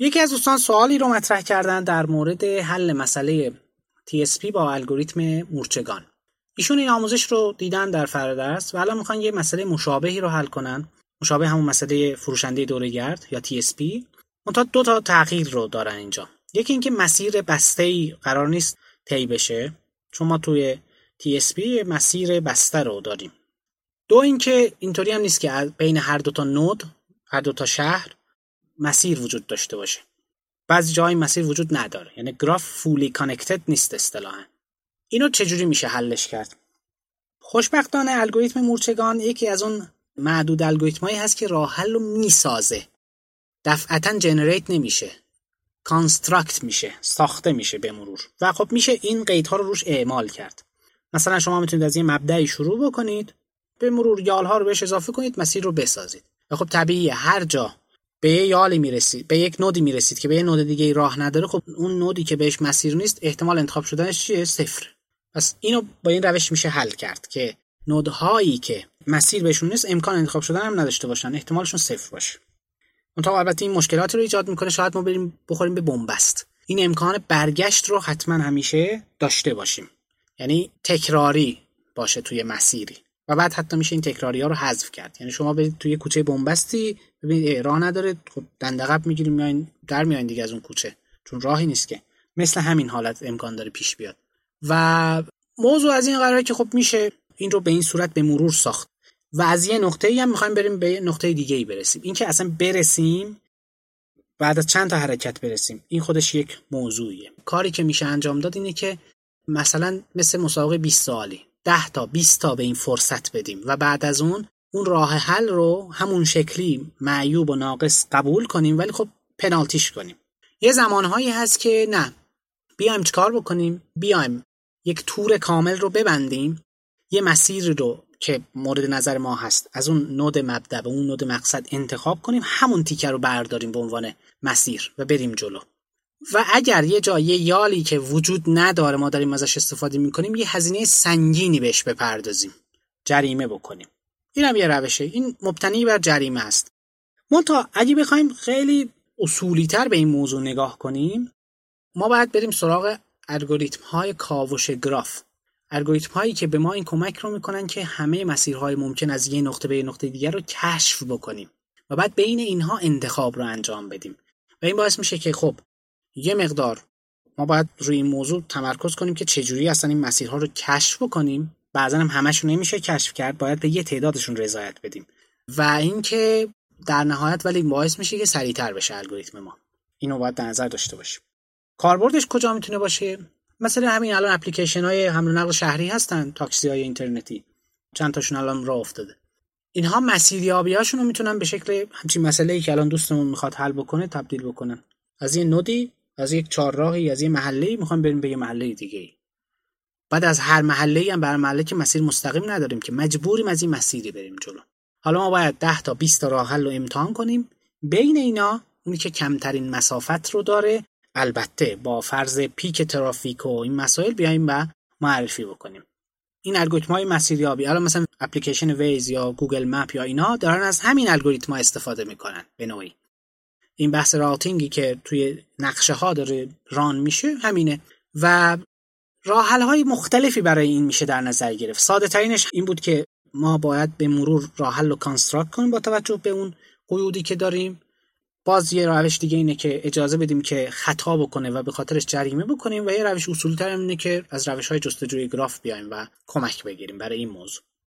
یکی از دوستان سوالی رو مطرح کردن در مورد حل مسئله TSP با الگوریتم مورچگان. ایشون این آموزش رو دیدن در فرادرس و الان می‌خوان یه مسئله مشابهی رو حل کنن. مشابه همون مسئله فروشنده دورگرد یا TSP منتها دو تا تغییر رو دارن اینجا. یکی اینکه مسیر بسته ای قرار نیست طی بشه چون ما توی TSP مسیر بسته رو داریم. دو اینکه اینطوری هم نیست که بین هر دو تا نود هر دو تا شهر مسیر وجود داشته باشه. بعضی جایی مسیر وجود نداره. یعنی گراف fully connected نیست اصطلاحا. اینو چجوری میشه حلش کرد؟ خوشبختانه الگوریتم مورچگان یکی از اون معدود الگوریتمایی هست که راه حل رو می‌سازه. دفعتا generate نمیشه. construct میشه. ساخته میشه به مرور. و خب میشه این قیدها رو روش اعمال کرد. مثلا شما می‌تونید از یه مبدئی شروع بکنید. به مرور یالها رو بهش اضافه کنید مسیر رو بسازید. و خب طبیعیه. هر جا به یه یالی می‌رسید به یک نودی می‌رسید که به یه نود دیگه راه نداره خب اون نودی که بهش مسیر نیست احتمال انتخاب شدنش چیه؟ صفر. پس اینو با این روش میشه حل کرد که نودهایی که مسیر بهشون نیست امکان انتخاب شدن هم نداشته باشن احتمالشون صفر باشه. اونتا البته این مشکلاتی رو ایجاد می‌کنه شاید ما بریم بخوریم به بنبست. این امکان برگشت رو حتما همیشه داشته باشیم. یعنی تکراری باشه توی مسیری. و بعد حتی میشه این تکراری ها رو حذف کرد. یعنی شما برید توی کوچه بنبستی ببینید راه نداره. خب دندقب می‌گیریم میاین در میاین دیگه از اون کوچه. چون راهی نیست که. مثل همین حالت امکان داره پیش بیاد. و موضوع از این قراره که خب میشه این رو به این صورت به مرور ساخت. و از یه نقطه ای هم می‌خوایم بریم به نقطه دیگه ای برسیم. این که اصلا برسیم بعد از چند تا حرکت برسیم. این خودش یک موضوعیه. کاری که میشه انجام داد اینه که مثلا مثل مسابقه 20 سالی 10 تا 20 تا به این فرصت بدیم و بعد از اون اون راه حل رو همون شکلی معیوب و ناقص قبول کنیم ولی خب پنالتیش کنیم. یه زمانهایی هست که نه. بیایم چیکار بکنیم؟ بیایم یک تور کامل رو ببندیم. یه مسیر رو که مورد نظر ما هست از اون نود مبدا به اون نود مقصد انتخاب کنیم همون تیکه رو برداریم به عنوان مسیر و بریم جلو. و اگر یه جای یالی که وجود نداره ما داریم ازش استفاده می‌کنیم یه هزینه سنگینی بهش بپردازیم. جریمه بکنیم. این هم یه روشه. این مبتنی بر جریمه است. منتها اگه بخوایم خیلی اصولی تر به این موضوع نگاه کنیم ما باید بریم سراغ الگوریتم های کاوش گراف. الگوریتم هایی که به ما این کمک رو می‌کنن که همه مسیرهای ممکن از یه نقطه به یه نقطه دیگر رو کشف بکنیم. و بعد بین اینها انتخاب رو انجام بدیم. و این باعث میشه که خب یه مقدار. ما باید روی این موضوع تمرکز کنیم که چجوری اصلا این مسیرها رو کشف بکنیم. بعضا هم همشون نمیشه کشف کرد باید به یه تعدادشون رضایت بدیم. و اینکه در نهایت ولی باعث میشه که سریعتر بشه الگوریتم ما. اینو باید در نظر داشته باشیم. کاربردش کجا می‌تونه باشه؟ مثلا همین الان اپلیکیشن های حمل و نقل شهری هستن تاکسی های اینترنتی. چند تاشون الان راه افتاده. اینها مسیریابی هاشون رو می‌تونن به شکل همچین مسئله ای که الان دوستمون می‌خواد حل بکنه تبدیل بکنن. از یه نودی از یک چهارراهی از یه محله می‌خوام بریم به یه محله دیگه بعد از هر محله هم بر محله که مسیر مستقیم نداریم که مجبوریم از این مسیری بریم جلو. حالا ما باید 10 تا 20 تا راه حل رو امتحان کنیم. بین اینا اونی که کمترین مسافت رو داره البته با فرض پیک ترافیک و این مسائل بیایم و معرفی بکنیم. این الگوریتم های مسیریابی الان مثلا اپلیکیشن Waze یا Google Map یا اینا دارن از همین الگوریتم استفاده می‌کنن به نوعی. این بحث routing ی که توی نقشه ها داره run میشه همینه. و راه های مختلفی برای این میشه در نظر گرفت. ساده ترینش این بود که ما باید به مرور راه حل رو construct کنیم با توجه به اون قیودی که داریم. باز یه روش دیگه اینه که اجازه بدیم که خطا بکنه و به خاطرش جریمه بکنیم و یه روش اصولی تر اینه که از روش های جستجوی گراف بیایم و کمک بگیریم برای این موضوع.